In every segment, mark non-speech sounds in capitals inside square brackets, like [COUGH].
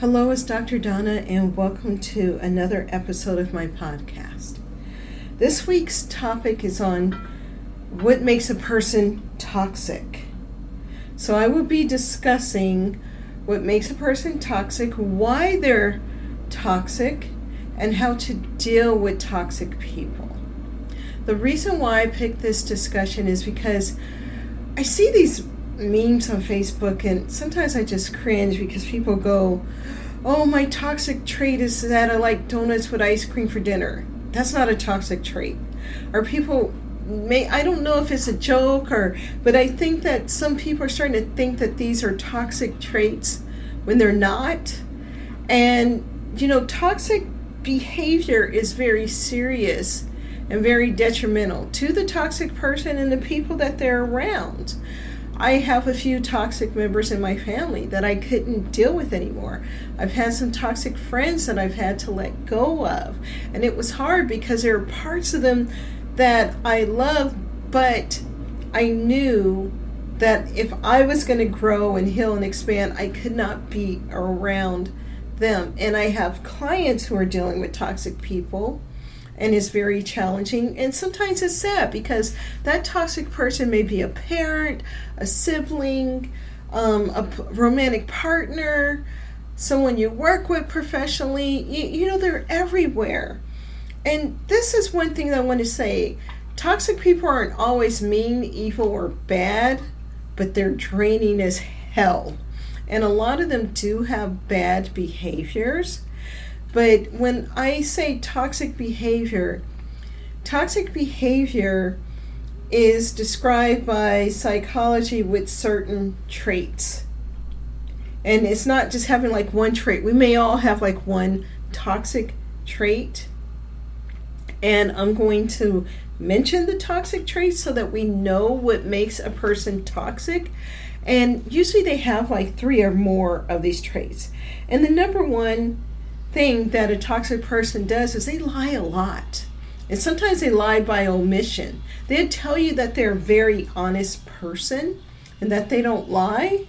Hello, it's Dr. Donna, and welcome to another episode of my podcast. This week's topic is on what makes a person toxic. So, I will be discussing what makes a person toxic, why they're toxic, and how to deal with toxic people. The reason why I picked this discussion is because I see these memes on Facebook, and sometimes I just cringe because people go, Oh, my toxic trait is that I like donuts with ice cream for dinner. That's not a toxic trait. Are people may, I don't know if it's a joke or, but I think that some people are starting to think that these are toxic traits when they're not. And, you know, toxic behavior is very serious and very detrimental to the toxic person and the people that they're around. I have a few toxic members in my family that I couldn't deal with anymore. I've had some toxic friends that I've had to let go of. And it was hard because there are parts of them that I love, but I knew that if I was going to grow and heal and expand, I could not be around them. And I have clients who are dealing with toxic people and is very challenging. And sometimes it's sad because that toxic person may be a parent, a sibling, um, a p- romantic partner, someone you work with professionally. You, you know, they're everywhere. And this is one thing that I want to say toxic people aren't always mean, evil, or bad, but they're draining as hell. And a lot of them do have bad behaviors but when I say toxic behavior, toxic behavior is described by psychology with certain traits. And it's not just having like one trait. We may all have like one toxic trait. And I'm going to mention the toxic traits so that we know what makes a person toxic. And usually they have like three or more of these traits. And the number one thing that a toxic person does is they lie a lot. And sometimes they lie by omission. They tell you that they're a very honest person and that they don't lie.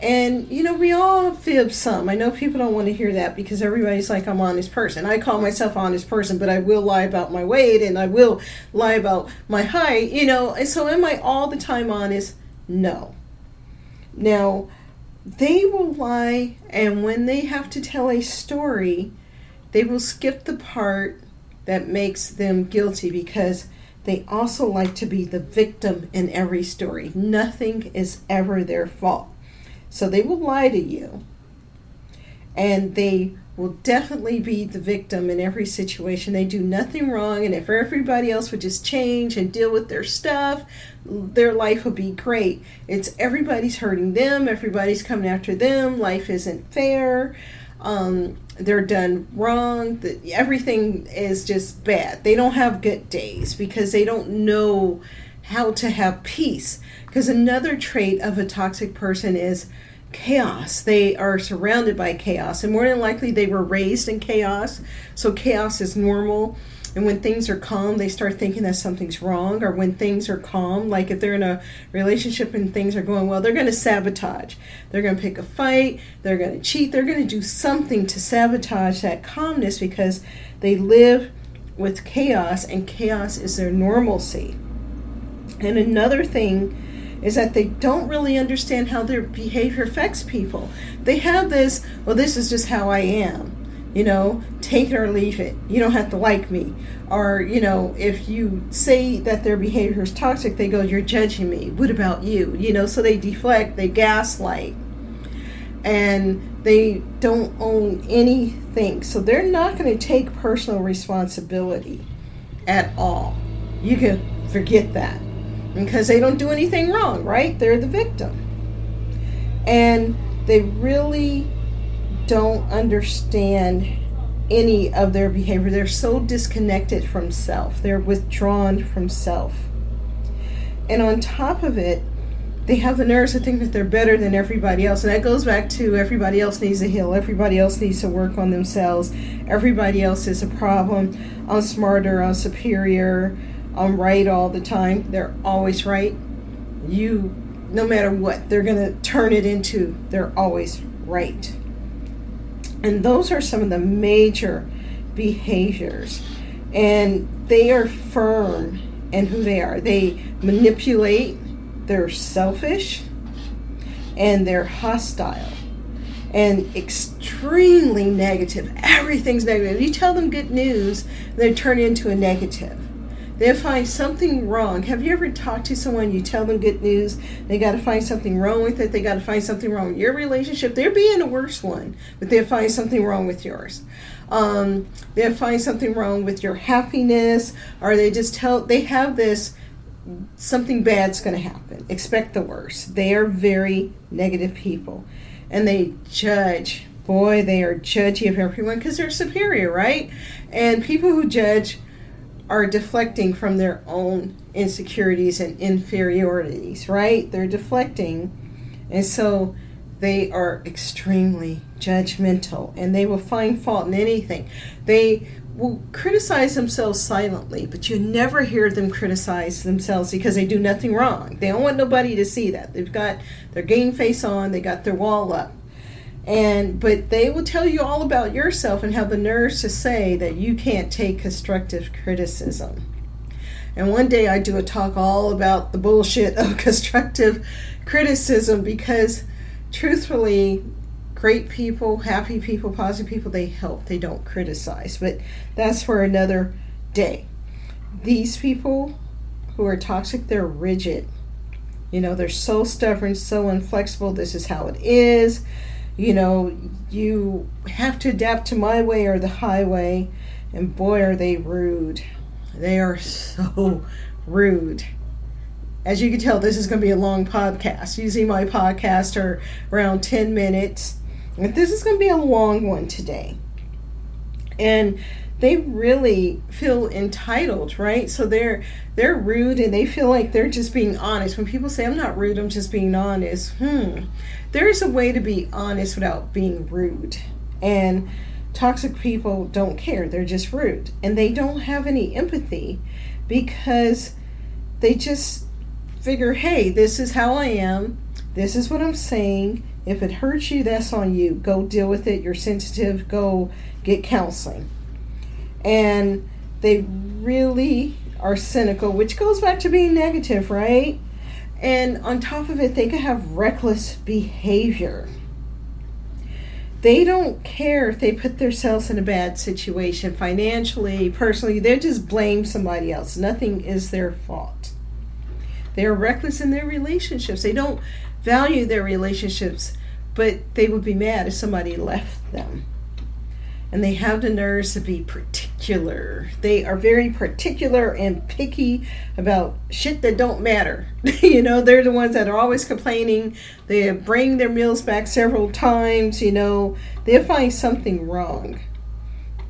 And you know, we all fib some. I know people don't want to hear that because everybody's like, I'm honest person. I call myself honest person, but I will lie about my weight and I will lie about my height, you know. And so am I all the time honest? No. Now, they will lie, and when they have to tell a story, they will skip the part that makes them guilty because they also like to be the victim in every story. Nothing is ever their fault. So they will lie to you, and they will definitely be the victim in every situation. They do nothing wrong, and if everybody else would just change and deal with their stuff, their life would be great. It's everybody's hurting them, everybody's coming after them, life isn't fair. Um, they're done wrong. The, everything is just bad. They don't have good days because they don't know how to have peace. Because another trait of a toxic person is chaos. They are surrounded by chaos, and more than likely, they were raised in chaos. So, chaos is normal. And when things are calm, they start thinking that something's wrong. Or when things are calm, like if they're in a relationship and things are going well, they're going to sabotage. They're going to pick a fight. They're going to cheat. They're going to do something to sabotage that calmness because they live with chaos, and chaos is their normalcy. And another thing is that they don't really understand how their behavior affects people. They have this, well, this is just how I am. You know, take it or leave it. You don't have to like me. Or, you know, if you say that their behavior is toxic, they go, You're judging me. What about you? You know, so they deflect, they gaslight, and they don't own anything. So they're not going to take personal responsibility at all. You can forget that because they don't do anything wrong, right? They're the victim. And they really don't understand any of their behavior. They're so disconnected from self, they're withdrawn from self. And on top of it, they have the nerves to think that they're better than everybody else. And that goes back to everybody else needs to heal, everybody else needs to work on themselves, everybody else is a problem. I'm smarter, I'm superior, I'm right all the time. They're always right. You, no matter what, they're going to turn it into they're always right. And those are some of the major behaviors. And they are firm in who they are. They manipulate, they're selfish, and they're hostile and extremely negative. Everything's negative. You tell them good news, they turn into a negative. They find something wrong. Have you ever talked to someone, you tell them good news, they got to find something wrong with it, they got to find something wrong with your relationship? They're being a worse one, but they'll find something wrong with yours. Um, they'll find something wrong with your happiness, or they just tell, they have this something bad's going to happen. Expect the worst. They are very negative people. And they judge. Boy, they are judgy of everyone because they're superior, right? And people who judge are deflecting from their own insecurities and inferiorities, right? They're deflecting. And so they are extremely judgmental and they will find fault in anything. They will criticize themselves silently, but you never hear them criticize themselves because they do nothing wrong. They don't want nobody to see that. They've got their game face on, they got their wall up. And but they will tell you all about yourself and have the nerves to say that you can't take constructive criticism. And one day I do a talk all about the bullshit of [LAUGHS] constructive criticism because truthfully great people, happy people, positive people, they help, they don't criticize. But that's for another day. These people who are toxic, they're rigid. You know, they're so stubborn, so inflexible. This is how it is. You know, you have to adapt to my way or the highway. And boy, are they rude. They are so [LAUGHS] rude as you can tell, this is going to be a long podcast. Usually, my podcasts are around 10 minutes. But this is going to be a long one today. And they really feel entitled, right? So they're they're rude and they feel like they're just being honest. When people say I'm not rude, I'm just being honest. Hmm. There's a way to be honest without being rude. And toxic people don't care. They're just rude. And they don't have any empathy because they just figure, "Hey, this is how I am. This is what I'm saying if it hurts you, that's on you. Go deal with it. You're sensitive. Go get counseling. And they really are cynical, which goes back to being negative, right? And on top of it, they can have reckless behavior. They don't care if they put themselves in a bad situation financially, personally. They just blame somebody else. Nothing is their fault. They are reckless in their relationships. They don't value their relationships, but they would be mad if somebody left them. And they have the nerves to be particular. They are very particular and picky about shit that don't matter. [LAUGHS] you know, they're the ones that are always complaining. They bring their meals back several times. You know, they find something wrong.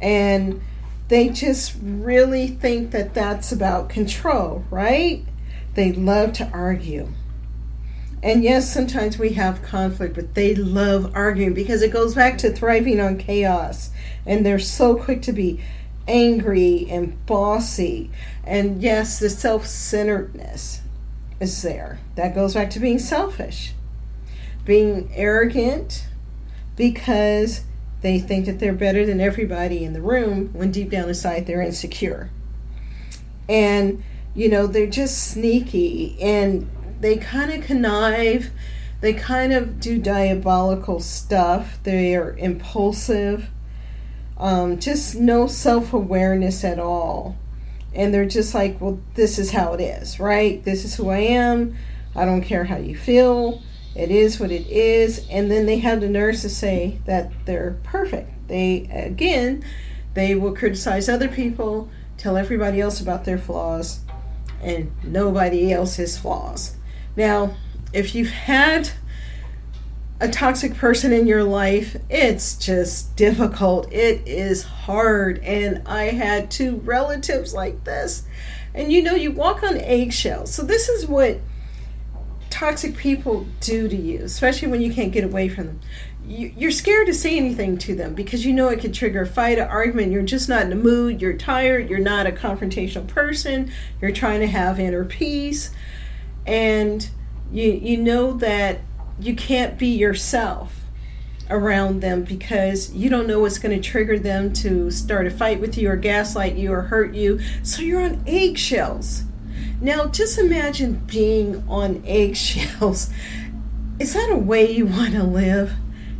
And they just really think that that's about control, right? They love to argue. And yes, sometimes we have conflict, but they love arguing because it goes back to thriving on chaos. And they're so quick to be angry and bossy. And yes, the self centeredness is there. That goes back to being selfish, being arrogant because they think that they're better than everybody in the room when deep down inside they're insecure. And, you know, they're just sneaky and they kind of connive, they kind of do diabolical stuff. They are impulsive, um, just no self awareness at all. And they're just like, well, this is how it is, right? This is who I am. I don't care how you feel. It is what it is. And then they have the nerves to say that they're perfect. They, again, they will criticize other people, tell everybody else about their flaws, and nobody else's flaws. Now, if you've had a toxic person in your life, it's just difficult. It is hard. And I had two relatives like this. And you know, you walk on eggshells. So, this is what toxic people do to you, especially when you can't get away from them. You're scared to say anything to them because you know it could trigger a fight, an argument. You're just not in the mood. You're tired. You're not a confrontational person. You're trying to have inner peace and you you know that you can't be yourself around them because you don't know what's going to trigger them to start a fight with you or gaslight you or hurt you. So you're on eggshells. Now, just imagine being on [LAUGHS] eggshells. Is that a way you want to live?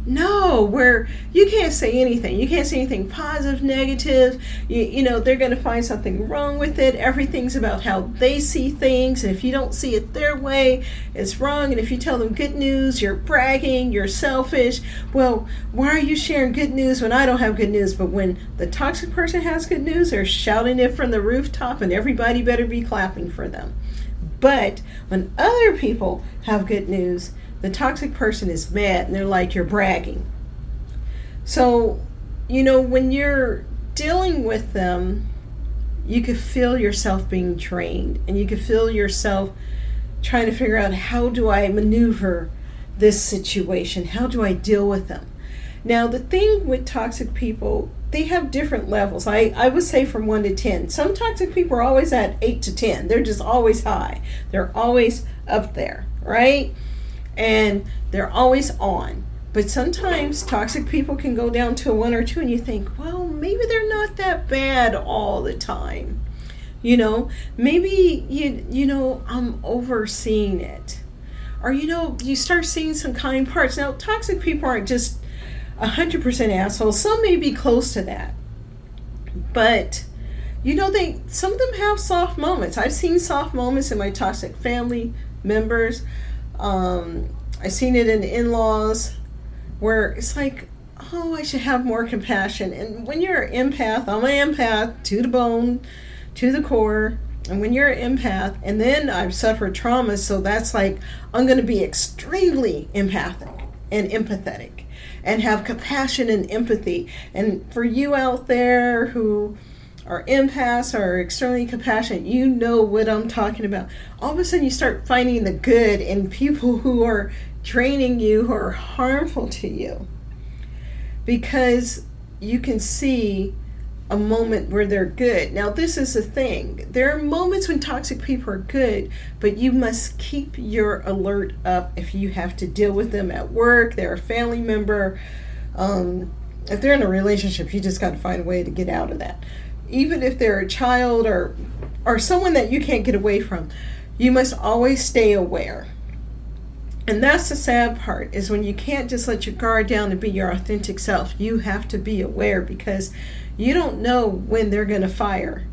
No, where you can't say anything. You can't say anything positive, negative. You, you know, they're going to find something wrong with it. Everything's about how they see things. And if you don't see it their way, it's wrong. And if you tell them good news, you're bragging, you're selfish. Well, why are you sharing good news when I don't have good news? But when the toxic person has good news, they're shouting it from the rooftop, and everybody better be clapping for them. But when other people have good news, the toxic person is mad and they're like, you're bragging. So, you know, when you're dealing with them, you could feel yourself being drained and you could feel yourself trying to figure out how do I maneuver this situation? How do I deal with them? Now, the thing with toxic people, they have different levels. I, I would say from 1 to 10. Some toxic people are always at 8 to 10. They're just always high, they're always up there, right? And they're always on. But sometimes toxic people can go down to a one or two, and you think, well, maybe they're not that bad all the time. You know, maybe you you know I'm overseeing it, or you know you start seeing some kind parts. Now, toxic people aren't just hundred percent assholes. Some may be close to that, but you know they some of them have soft moments. I've seen soft moments in my toxic family members. Um, I've seen it in in laws where it's like, oh, I should have more compassion. And when you're an empath, I'm an empath to the bone, to the core. And when you're an empath, and then I've suffered trauma, so that's like, I'm going to be extremely empathic and empathetic and have compassion and empathy. And for you out there who are empaths or extremely compassionate, you know what I'm talking about. All of a sudden, you start finding the good in people who are draining you, who are harmful to you, because you can see a moment where they're good. Now, this is the thing there are moments when toxic people are good, but you must keep your alert up if you have to deal with them at work, they're a family member. Um, if they're in a relationship, you just got to find a way to get out of that even if they're a child or or someone that you can't get away from, you must always stay aware. And that's the sad part is when you can't just let your guard down and be your authentic self. You have to be aware because you don't know when they're going to fire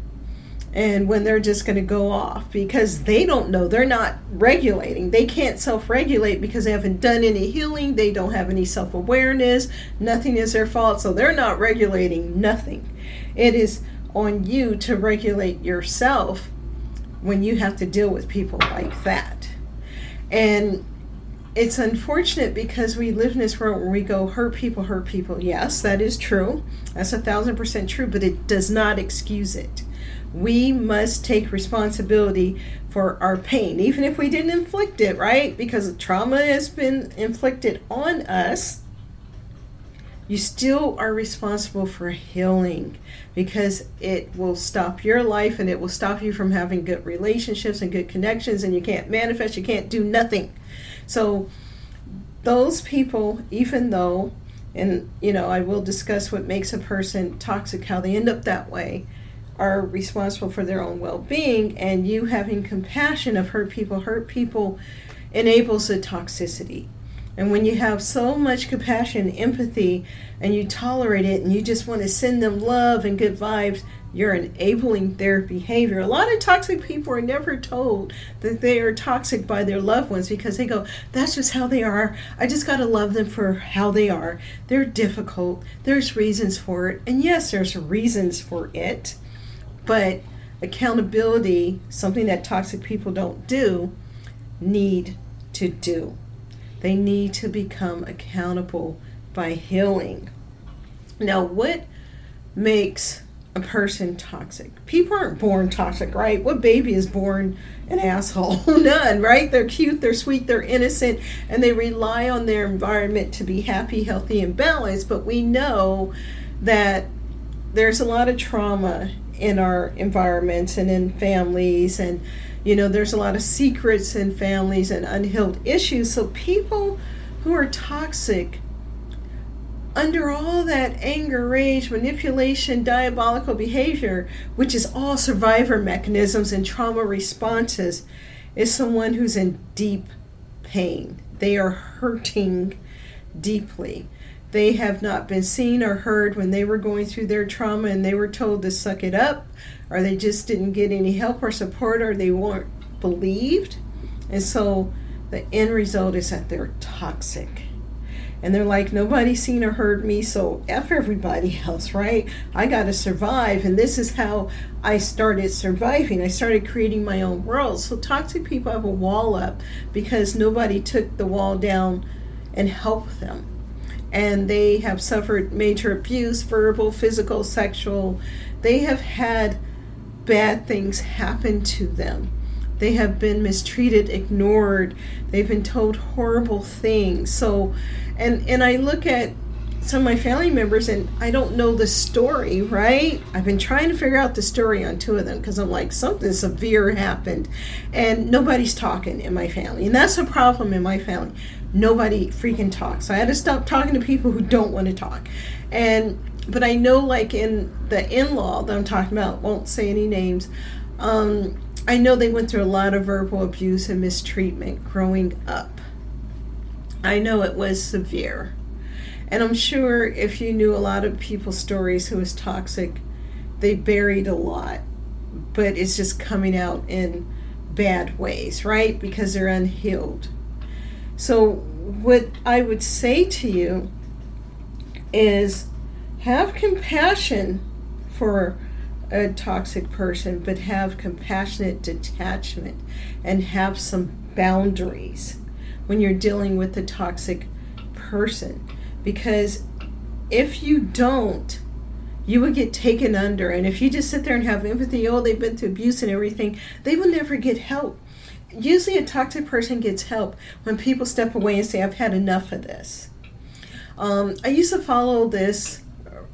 and when they're just going to go off because they don't know. They're not regulating. They can't self regulate because they haven't done any healing. They don't have any self awareness. Nothing is their fault. So they're not regulating nothing. It is on you to regulate yourself when you have to deal with people like that. And it's unfortunate because we live in this world where we go hurt people, hurt people. Yes, that is true. That's a thousand percent true, but it does not excuse it. We must take responsibility for our pain, even if we didn't inflict it, right? Because trauma has been inflicted on us you still are responsible for healing because it will stop your life and it will stop you from having good relationships and good connections and you can't manifest you can't do nothing. So those people even though and you know i will discuss what makes a person toxic how they end up that way are responsible for their own well-being and you having compassion of hurt people hurt people enables the toxicity and when you have so much compassion, empathy, and you tolerate it and you just want to send them love and good vibes, you're enabling their behavior. A lot of toxic people are never told that they are toxic by their loved ones because they go, that's just how they are. I just got to love them for how they are. They're difficult. There's reasons for it. And yes, there's reasons for it. But accountability, something that toxic people don't do, need to do. They need to become accountable by healing. Now, what makes a person toxic? People aren't born toxic, right? What baby is born an asshole? [LAUGHS] None, right? They're cute, they're sweet, they're innocent, and they rely on their environment to be happy, healthy, and balanced. But we know that there's a lot of trauma in our environments and in families and you know, there's a lot of secrets in families and unhealed issues. So people who are toxic under all that anger, rage, manipulation, diabolical behavior, which is all survivor mechanisms and trauma responses, is someone who's in deep pain. They are hurting deeply. They have not been seen or heard when they were going through their trauma and they were told to suck it up, or they just didn't get any help or support, or they weren't believed. And so the end result is that they're toxic. And they're like nobody's seen or heard me so f everybody [LAUGHS] else right? I got to survive. And this is how i started surviving. I started creating my own world. So toxic people have a wall up because nobody took the wall down and helped them and they have suffered major abuse verbal physical sexual they have had bad things happen to them they have been mistreated ignored they've been told horrible things so and and I look at some of my family members and I don't know the story, right? I've been trying to figure out the story on two of them because I'm like, something severe happened and nobody's talking in my family. And that's a problem in my family. Nobody freaking talks. So I had to stop talking to people who don't want to talk. And but I know like in the in-law that I'm talking about, won't say any names, um, I know they went through a lot of verbal abuse and mistreatment growing up. I know it was severe. And I'm sure if you knew a lot of people's stories who was toxic, they buried a lot, but it's just coming out in bad ways, right? Because they're unhealed. So, what I would say to you is have compassion for a toxic person, but have compassionate detachment and have some boundaries when you're dealing with a toxic person. Because if you don't, you would get taken under. And if you just sit there and have empathy, oh, they've been through abuse and everything, they will never get help. Usually, a toxic person gets help when people step away and say, I've had enough of this. Um, I used to follow this.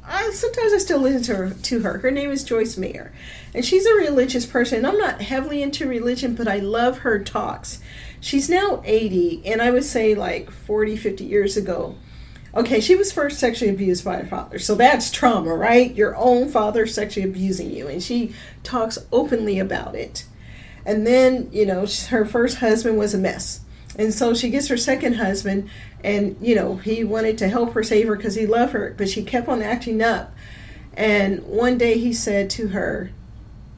I, sometimes I still listen to her, to her. Her name is Joyce Meyer. And she's a religious person. I'm not heavily into religion, but I love her talks she's now 80 and i would say like 40 50 years ago okay she was first sexually abused by her father so that's trauma right your own father sexually abusing you and she talks openly about it and then you know [LAUGHS] her first husband was a mess and so she gets her second husband and you know he wanted to help her save her because he loved her but she kept on acting up and one day he said to her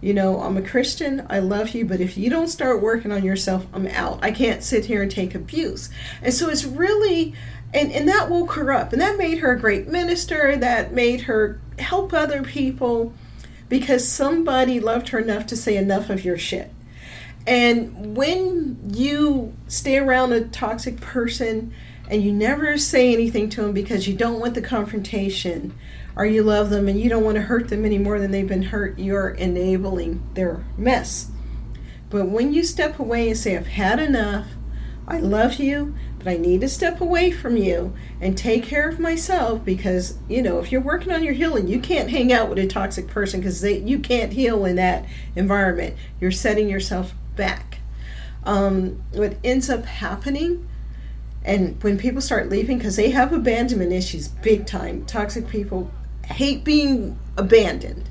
you know, I'm a Christian, I love you, but if you don't start working on yourself, I'm out. I can't sit here and take abuse. And so it's really, and, and that woke her up. And that made her a great minister, that made her help other people because somebody loved her enough to say enough of your shit. And when you stay around a toxic person and you never say anything to them because you don't want the confrontation, or you love them and you don't want to hurt them any more than they've been hurt, you're enabling their mess. But when you step away and say, I've had enough, I love you, but I need to step away from you and take care of myself because, you know, if you're working on your healing, you can't hang out with a toxic person because you can't heal in that environment. You're setting yourself back. Um, what ends up happening and when people start leaving because they have abandonment issues big time toxic people hate being abandoned.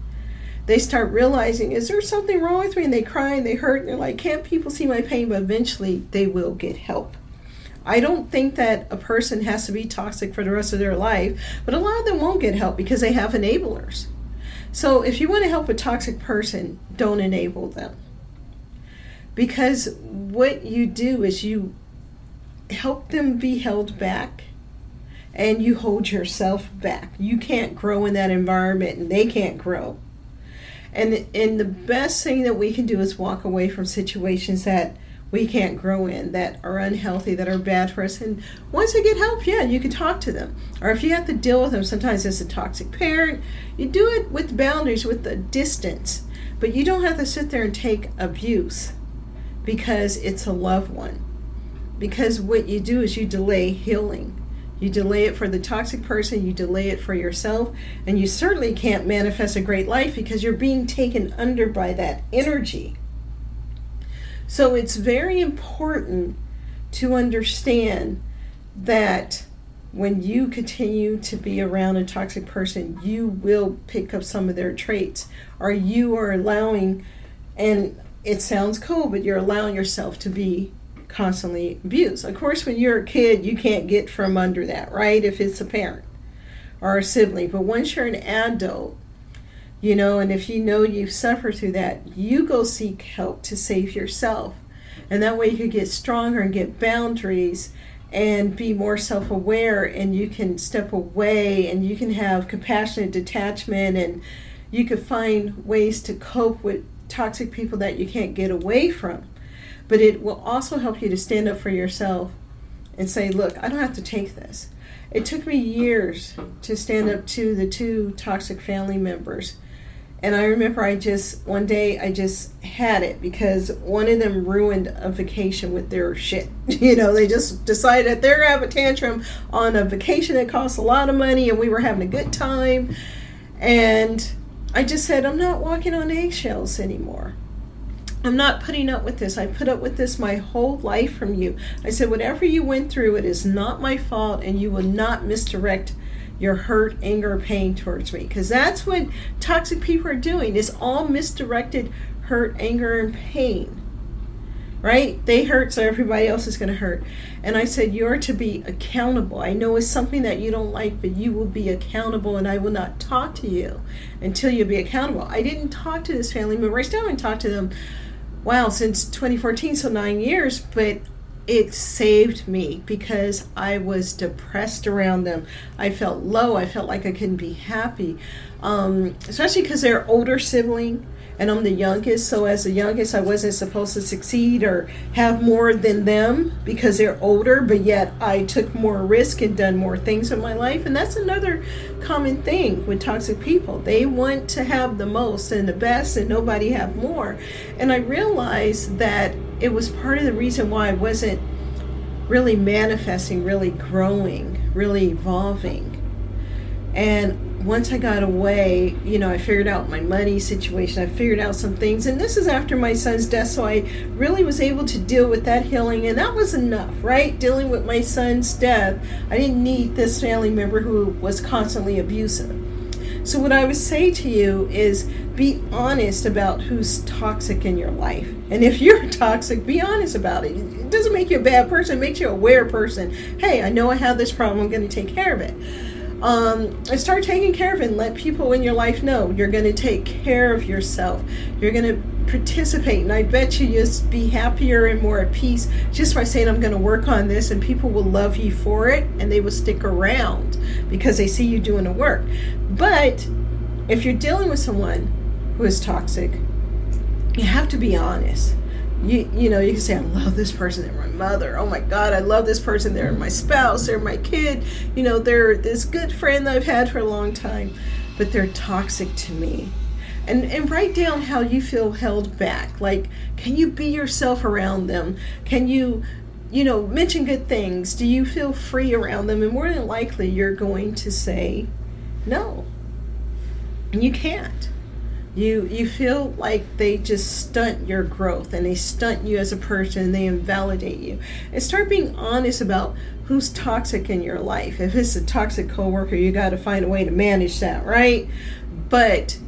They start realizing, is there something wrong with me? And they cry and they hurt and they're like, can't people see my pain? But eventually they will get help. I don't think that a person has to be toxic for the rest of their life, but a lot of them won't get help because they have enablers. So if you want to help a toxic person, don't enable them. Because what you do is you help them be held back and you hold yourself back. You can't grow in that environment and they can't grow. And and the best thing that we can do is walk away from situations that we can't grow in, that are unhealthy, that are bad for us. And once they get help, yeah, you can talk to them. Or if you have to deal with them, sometimes it's a toxic parent, you do it with boundaries, with the distance. But you don't have to sit there and take abuse because it's a loved one. Because what you do is you delay healing you delay it for the toxic person, you delay it for yourself, and you certainly can't manifest a great life because you're being taken under by that energy. So it's very important to understand that when you continue to be around a toxic person, you will pick up some of their traits, or you are allowing, and it sounds cool, but you're allowing yourself to be constantly abused. Of course, when you're a kid, you can't get from under that, right? If it's a parent or a sibling. But once you're an adult, you know, and if you know you've suffered through that, you go seek help to save yourself. And that way you can get stronger and get boundaries and be more self aware, and you can step away and you can have compassionate detachment, and you can find ways to cope with toxic people that you can't get away from. But it will also help you to stand up for yourself and say, Look, I don't have to take this. It took me years to stand up to the two toxic family members and I remember I just, one day, I just had it because one of them ruined a vacation with their shit. [LAUGHS] You know, they just decided they're going to have a tantrum on a vacation that costs a lot of money and we were having a good time. And I just said, I'm not walking on eggshells anymore. I'm not putting up with this. I put up with this my whole life from you. I said, whatever you went through, it is not my fault, and you will not misdirect your hurt, anger, pain towards me. Because that's what toxic people are doing. It's all misdirected hurt, anger, and pain. Right? They hurt, so everybody else is going to hurt. And I said, You're to be accountable. I know it's something that you don't like, but you will be accountable, and I will not talk to you until you be accountable. I didn't talk to this family member. I still haven't talked to them, wow, since 2014, so nine years, but it saved me because I was depressed around them. I felt low. I felt like I couldn't be happy, um, especially because they're older sibling and I'm the youngest. So as the youngest, I wasn't supposed to succeed or have more than them because they're older. But yet I took more risk and done more things in my life. And that's another common thing with toxic people. They want to have the most and the best, and nobody have more. And I realized that it was part of the reason why I wasn't really manifesting, really growing, really evolving. And once I got away, you know, I figured out my money situation. I figured out some things. And this is after my son's death. So I really was able to deal with that healing. And that was enough, right? Dealing with my son's death. I didn't need this family member who was constantly abusive. So, what I would say to you is be honest about who's toxic in your life. And if [LAUGHS] you're toxic, be honest about it. It doesn't make you a bad person, it makes you a aware person. Hey, I know I have this problem, I'm going to take care of it. Um, start taking care of it and let people in your life know you're going to take care of yourself. You're going to participate. And I bet you just be happier and more at peace just by saying, I'm going to work on this. And people will love you for it and they will stick around because they see you doing the work. But if you're dealing with someone who is toxic, you have to be honest. You, you know, you can say, I love this person, they're my mother. Oh my God, I love this person, they're my spouse, they're my kid. You know, they're this good friend that I've had for a long time, but they're toxic to me. And, and write down how you feel held back. Like, can you be yourself around them? Can you, you know, mention good things? Do you feel free around them? And more than likely, you're going to say no. And you can't you you feel like they just stunt your growth and they stunt you as a person they invalidate you. And start being honest about who's toxic in your life. If it's a toxic coworker you got to find a way to manage that right? But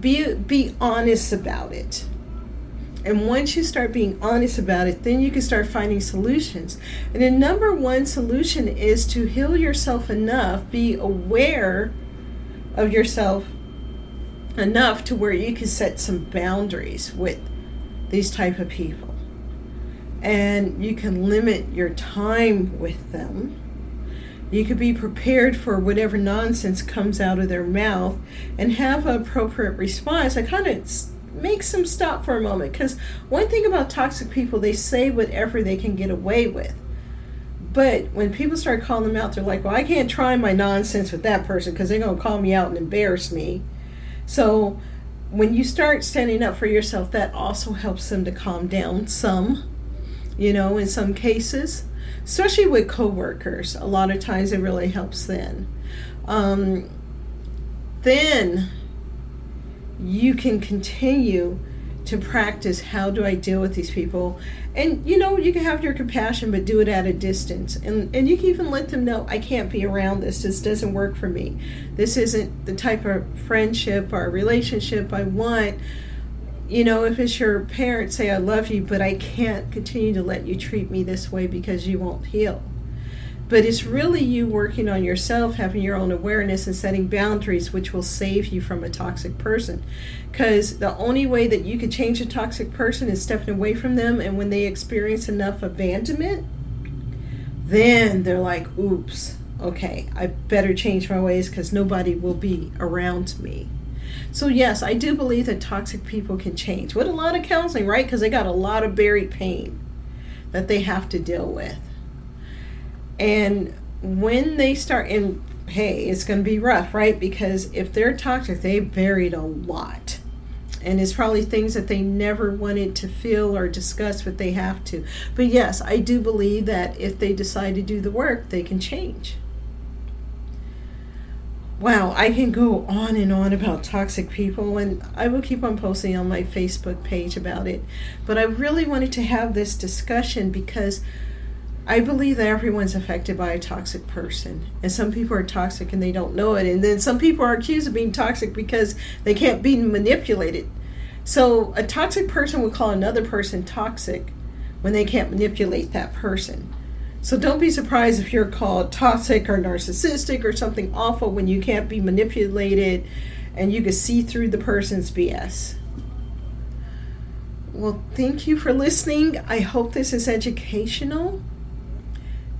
be be honest about it. And once you start being honest about it, then you can start finding solutions. And the number one solution is to heal yourself enough, be aware of yourself enough to where you can set some boundaries with these type of people. And you can limit your time with them. You could be prepared for whatever nonsense comes out of their mouth and have an appropriate response. I kind of makes them stop for a moment because one thing about toxic people they say whatever they can get away with. But when people start calling them out they're like well i can't try my nonsense with that person because they're going to call me out and embarrass me so when you start standing up for yourself, that also helps them to calm down some, you know, in some cases, especially with coworkers. A lot of times it really helps then. Um, then you can continue to practice how do I deal with these people. And you know, you can have your compassion, but do it at a distance. And and you can even let them know I can't be around this. This doesn't work for me. This isn't the type of friendship or relationship I want. You know, if it's your parents say I love you, but I can't continue to let you treat me this way because you won't heal but it's really you working on yourself, having your own awareness, and setting boundaries, which will save you from a toxic person. Because the only way that you could change a toxic person is stepping away from them, and when they experience enough abandonment, then they're like, oops, okay, I better change my ways because nobody will be around me. So, yes, I do believe that toxic people can change with a lot of counseling, right? Because they got a lot of buried pain that they have to deal with. And when they start, and hey, it's going to be rough, right? Because if they're toxic, they buried a lot. And it's probably things that they never wanted to feel or discuss, but they have to. But yes, I do believe that if they decide to do the work, they can change. Wow, I can go on and on about toxic people, and I will keep on posting on my Facebook page about it. But I really wanted to have this discussion because I believe that everyone's affected by a toxic person. And some people are toxic and they don't know it. And then some people are accused of being toxic because they can't be manipulated. So a toxic person would call another person toxic when they can't manipulate that person. So don't be surprised if you're called toxic or narcissistic or something awful when you can't be manipulated and you can see through the person's BS. Well, thank you for listening. I hope this is educational